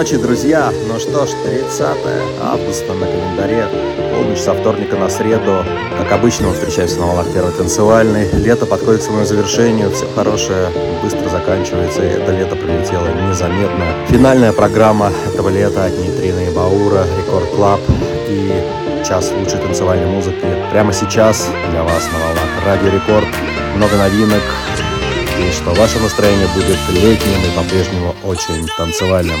Ночи, друзья! Ну что ж, 30 августа на календаре, полночь со вторника на среду. Как обычно, мы встречаемся на волнах первой танцевальной. Лето подходит к своему завершению, все хорошее быстро заканчивается, и это лето прилетело незаметно. Финальная программа этого лета от Нейтрина и Баура, Record Club и час лучшей танцевальной музыки. Прямо сейчас для вас на волнах Радио Рекорд. Много новинок, и что ваше настроение будет летним и по-прежнему очень танцевальным.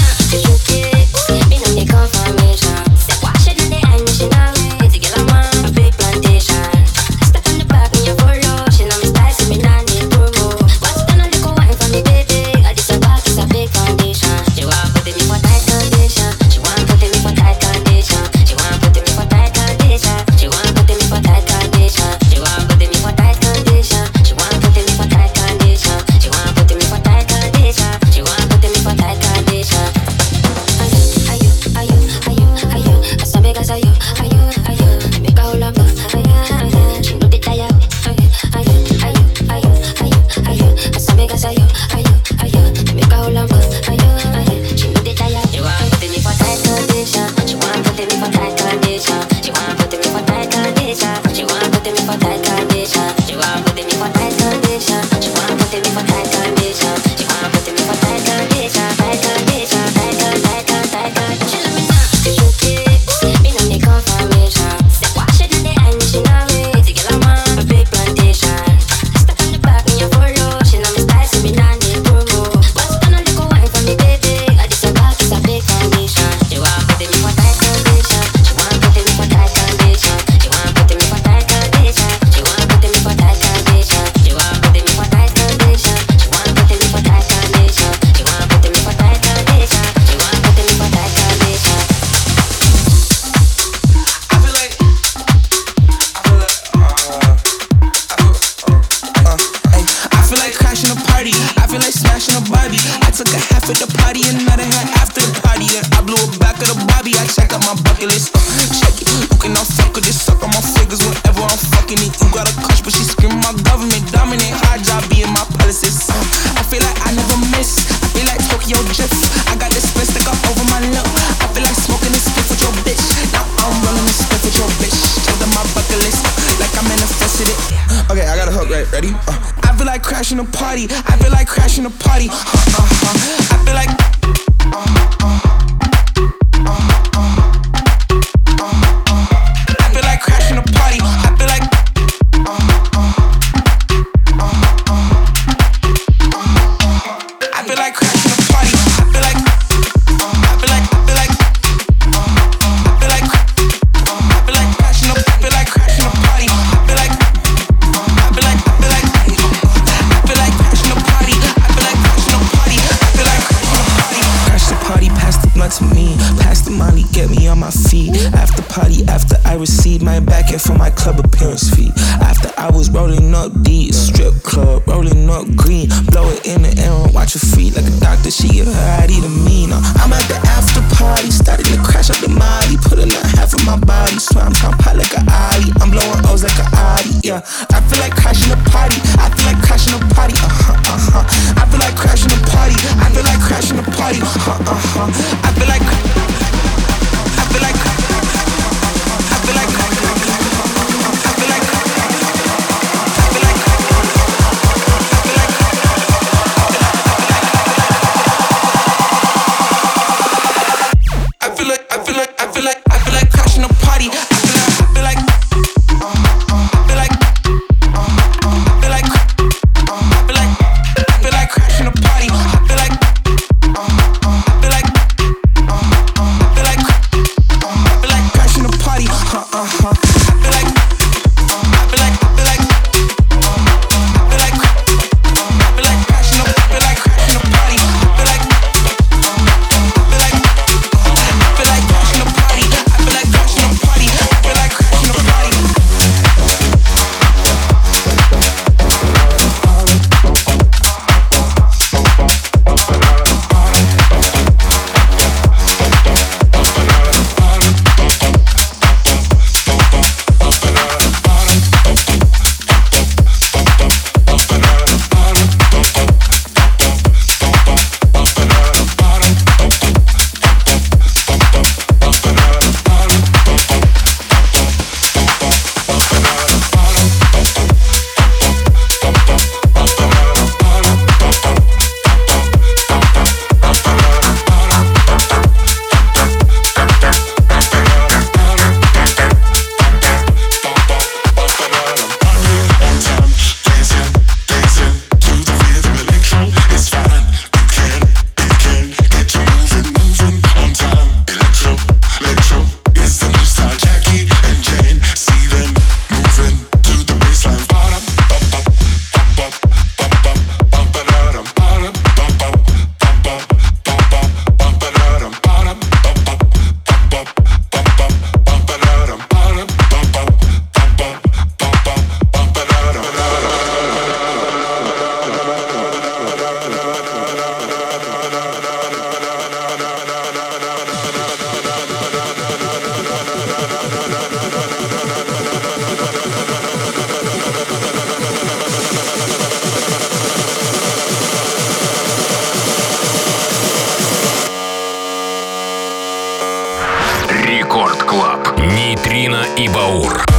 on my bucket list. Uh, shake it, you cannot fuck with this. Suck on my fingers whenever I'm fucking it. You got a crush, but she scream my government dominant. high job being my palaces. Uh, I feel like I never miss. I feel like Tokyo drift. I got this fist that got over my lip. I feel like smoking this stiff with your bitch. Now I'm rolling this stiff with your bitch. Tell them my bucket list, uh, like I manifested it. Uh, okay, I got a hook, right? Ready? Uh. I feel like crashing a party. I feel like crashing a party. Uh, и Баур.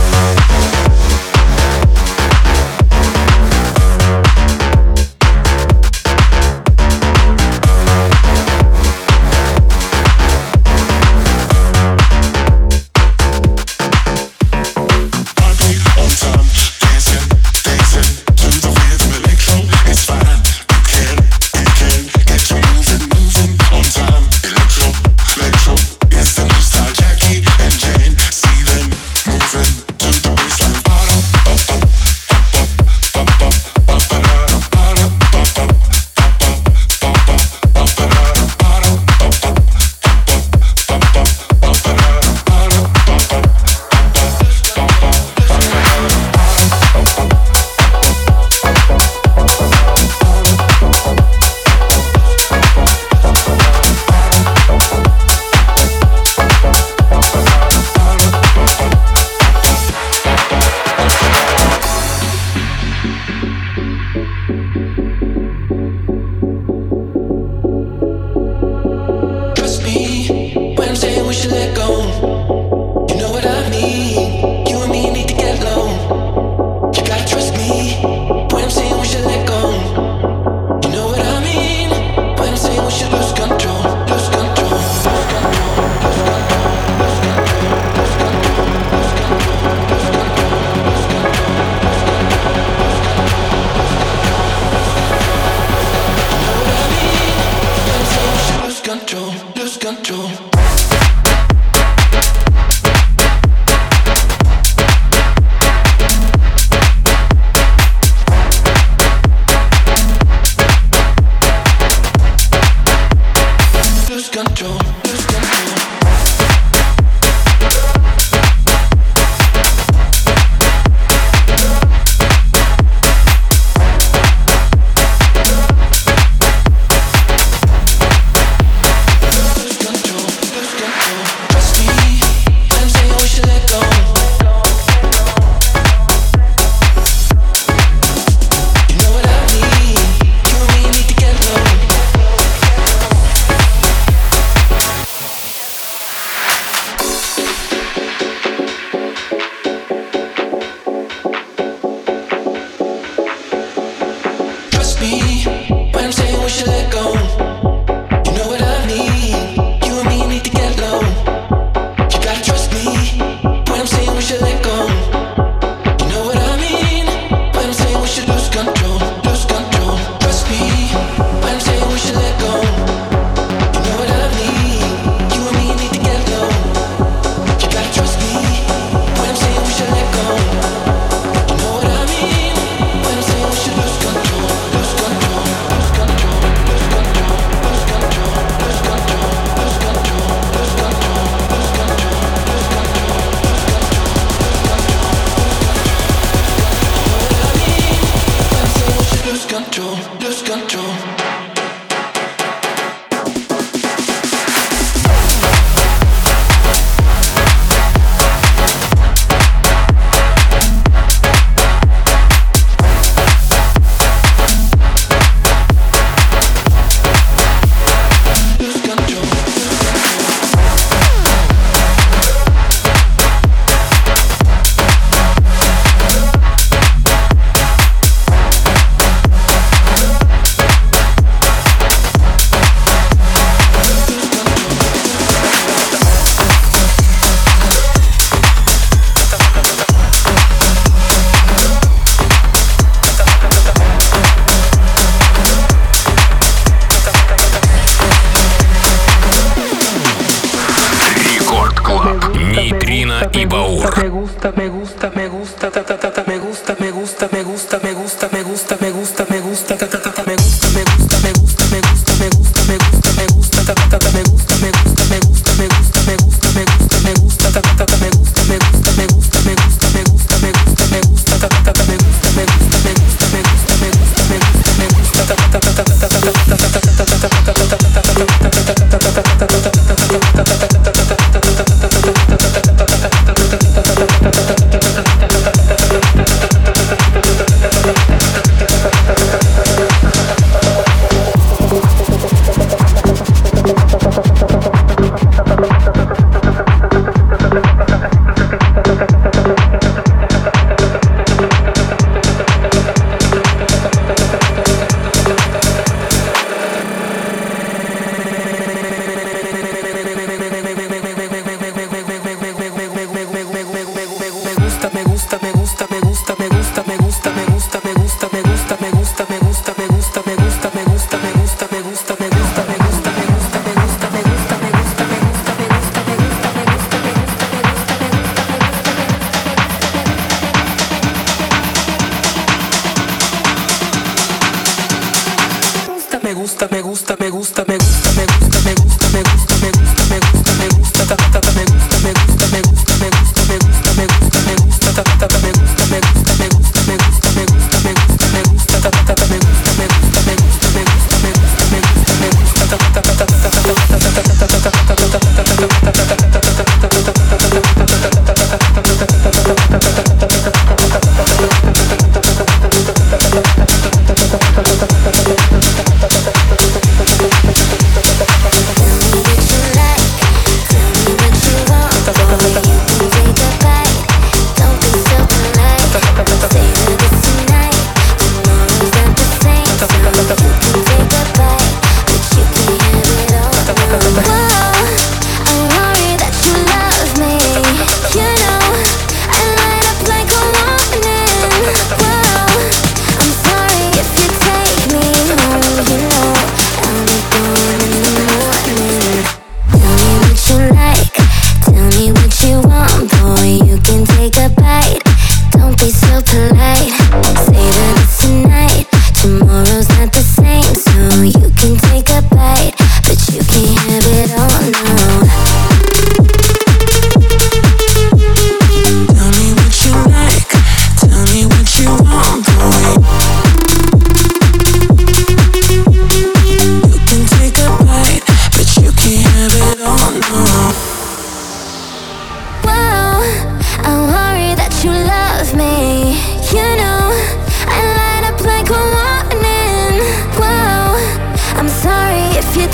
control, lose control.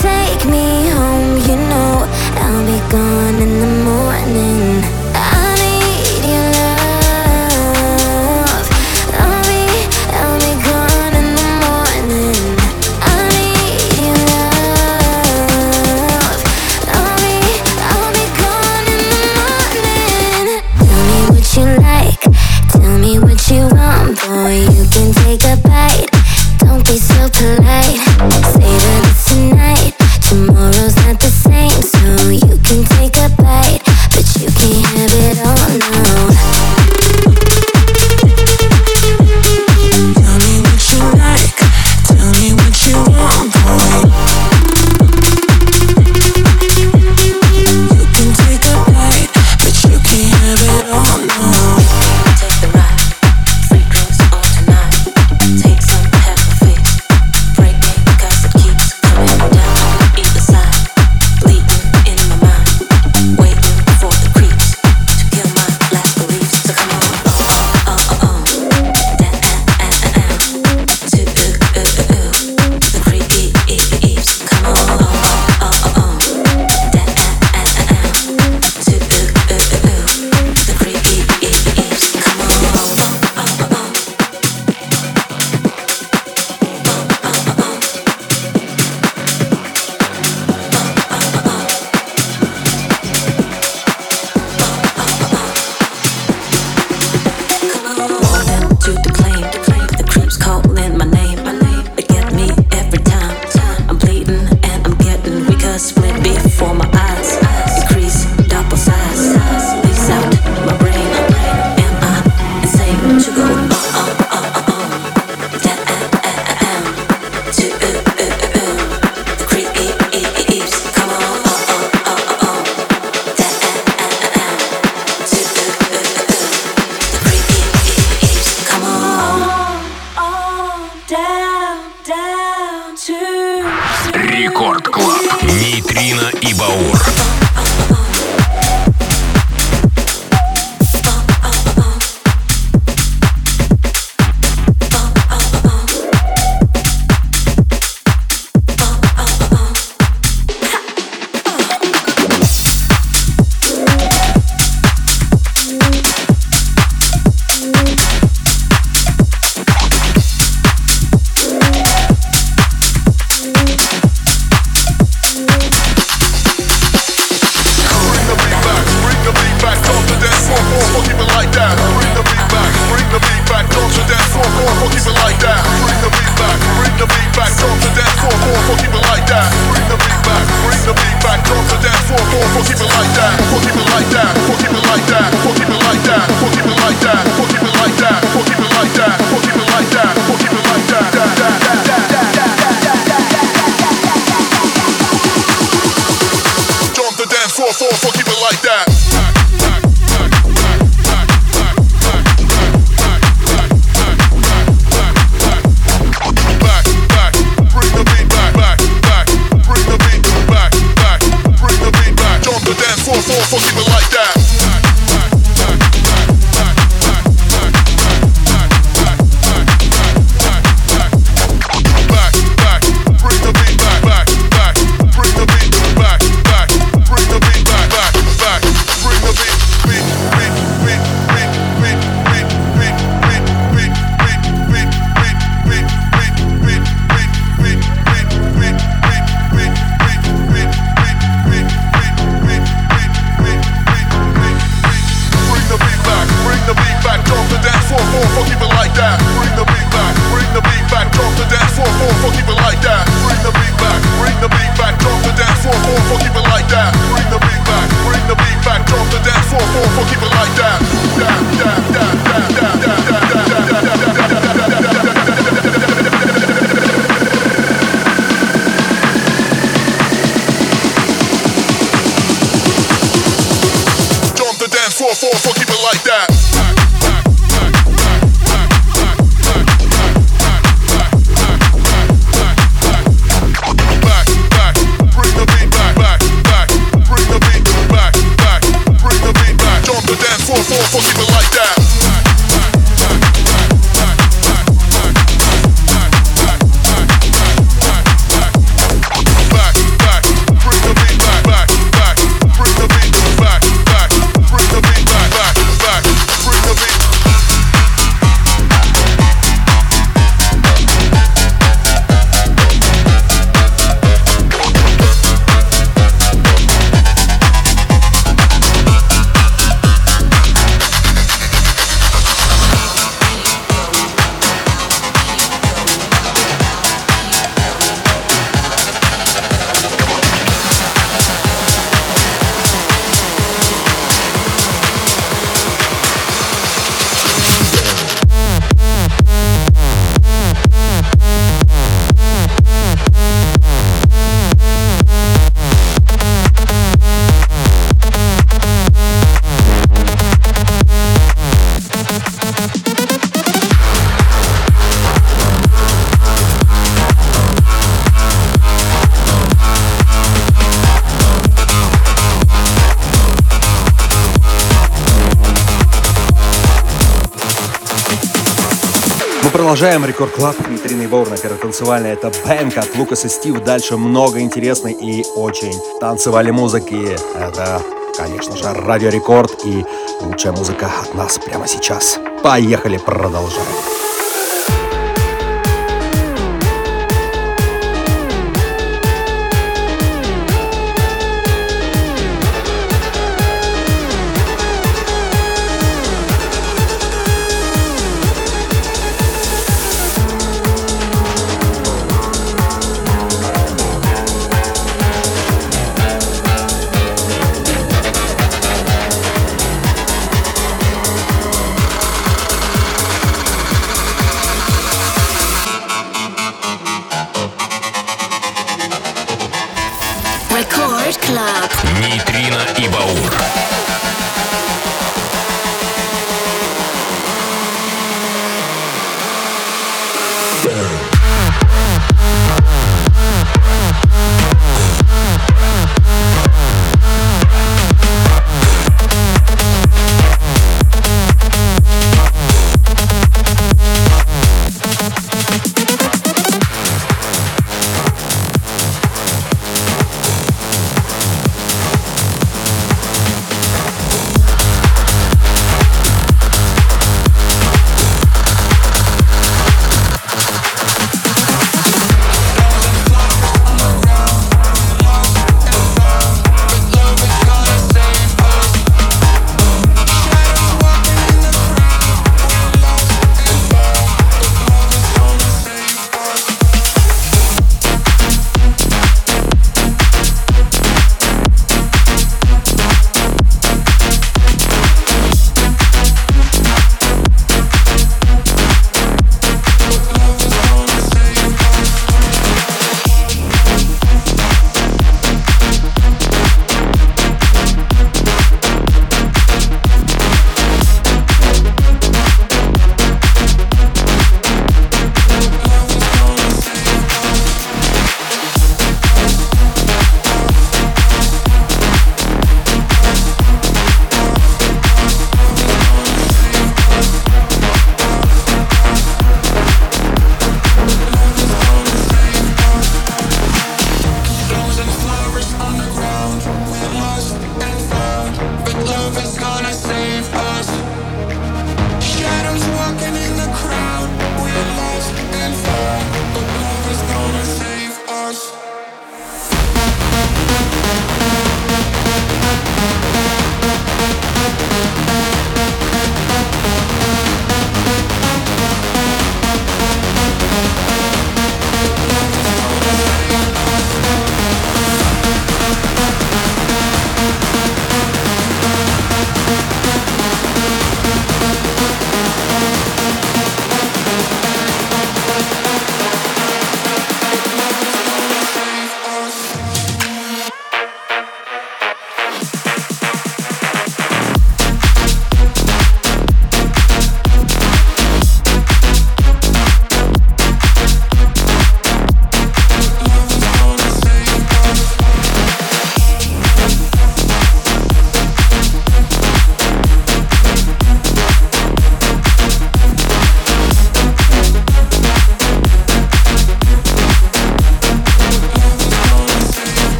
take me 去沟。Продолжаем Record Club. Дмитрий Баур на первой танцевальной. Это Bang от Лукас и Стив. Дальше много интересной и очень танцевальной музыки. Это, конечно же, Радио Рекорд и лучшая музыка от нас прямо сейчас. Поехали, продолжаем.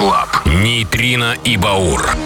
Клаб. Нейтрино и Баур.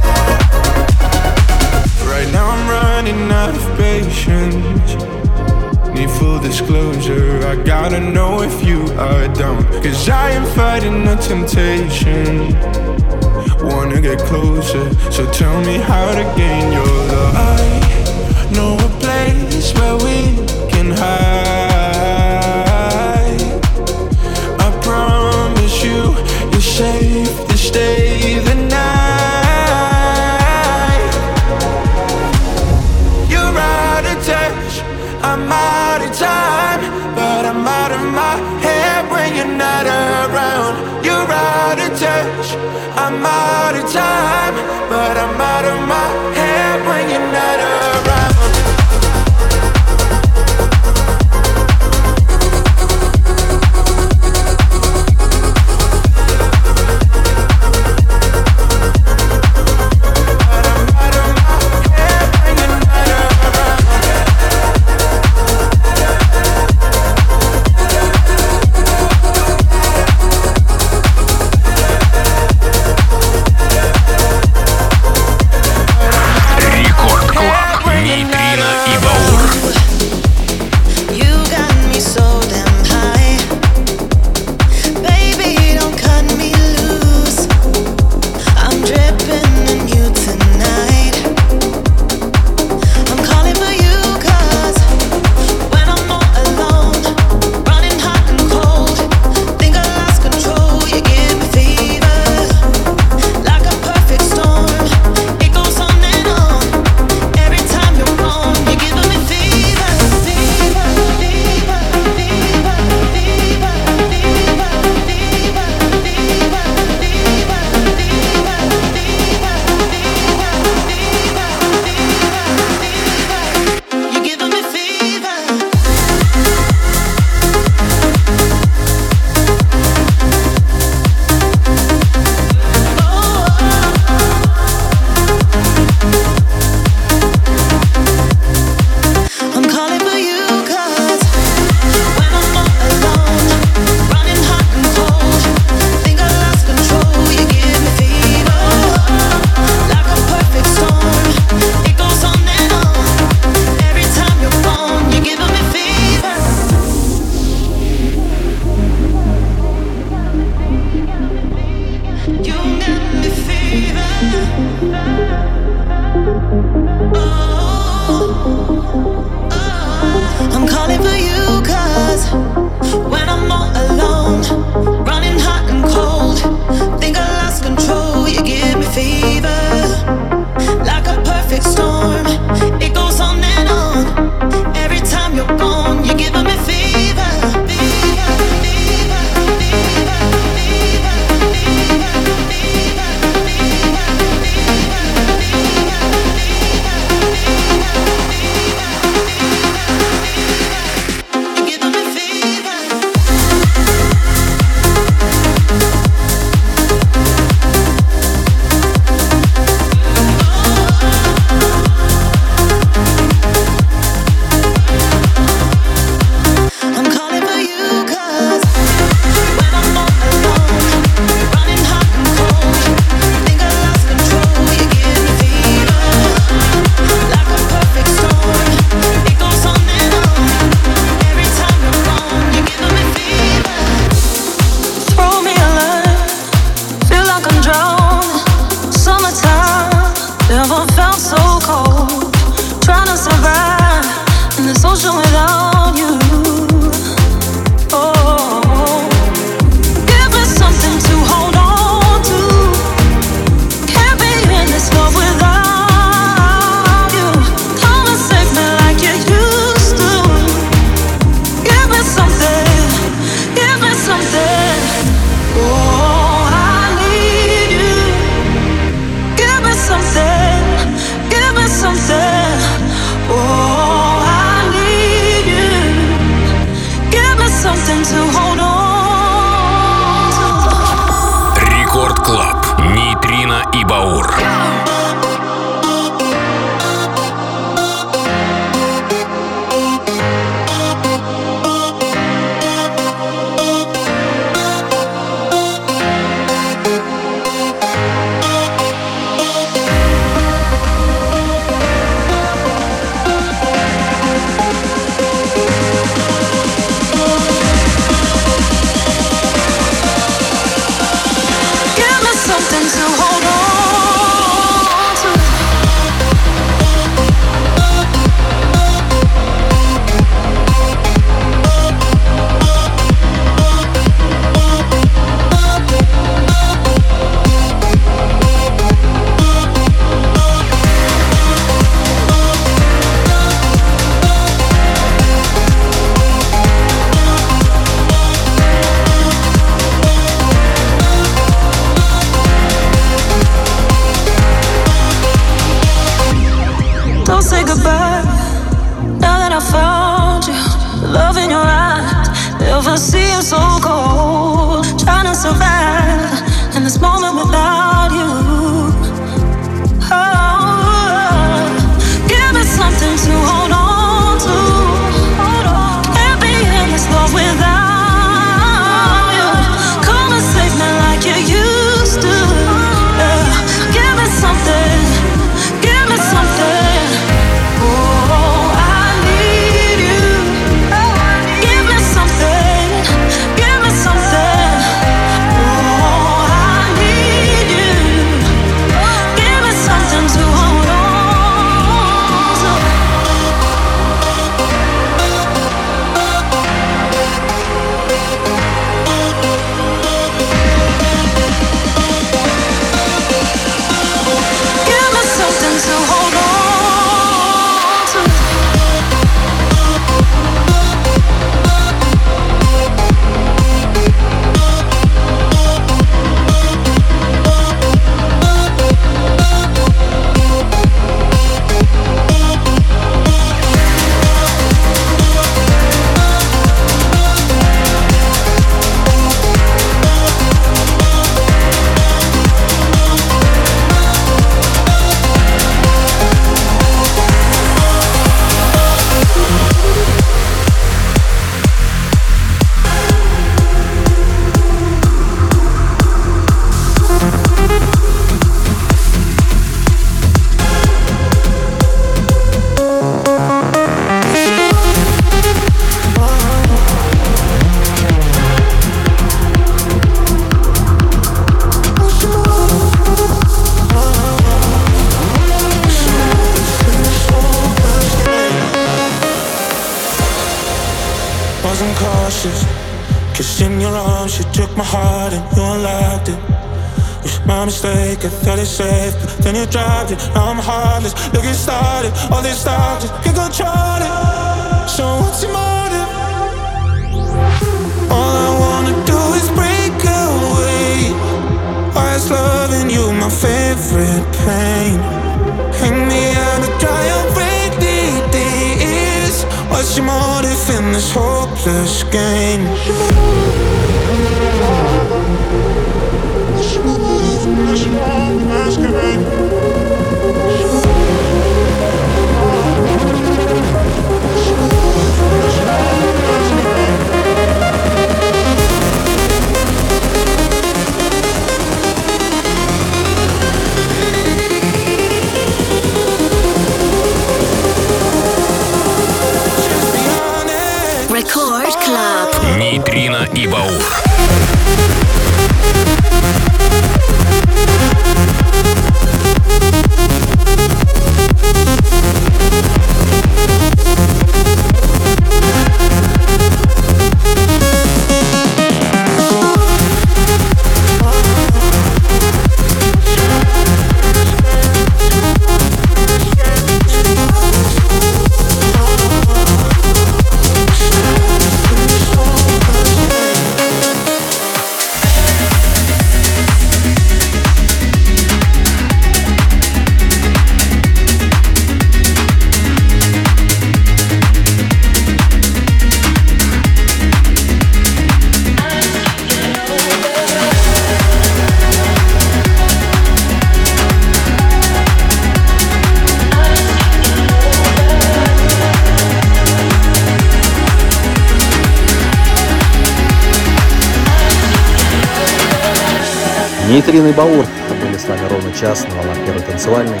Нейтриный Баур были с вами ровно час на волнах первой танцевальной.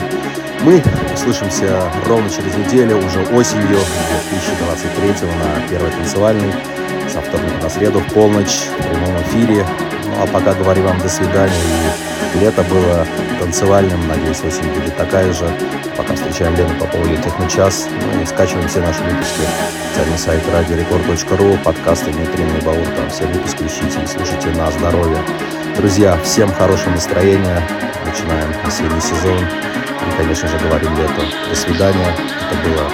Мы услышимся ровно через неделю, уже осенью 2023 на первой танцевальной, со вторника на среду в полночь в прямом эфире. Ну а пока говорю вам до свидания. И лето было танцевальным, надеюсь, осень будет такая же. Пока встречаем Лену по поводу Техночас. Ну и скачиваем все наши выпуски. Официальный сайт радиорекорд.ру, подкасты Нейтриный Баур, там все выпуски ищите и слушайте на здоровье. Друзья, всем хорошего настроения. Начинаем осенний сезон. И, конечно же, говорим лето. До свидания. Это было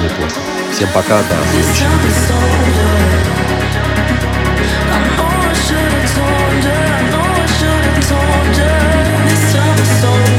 неплохо. Всем пока. До следующей недели. told you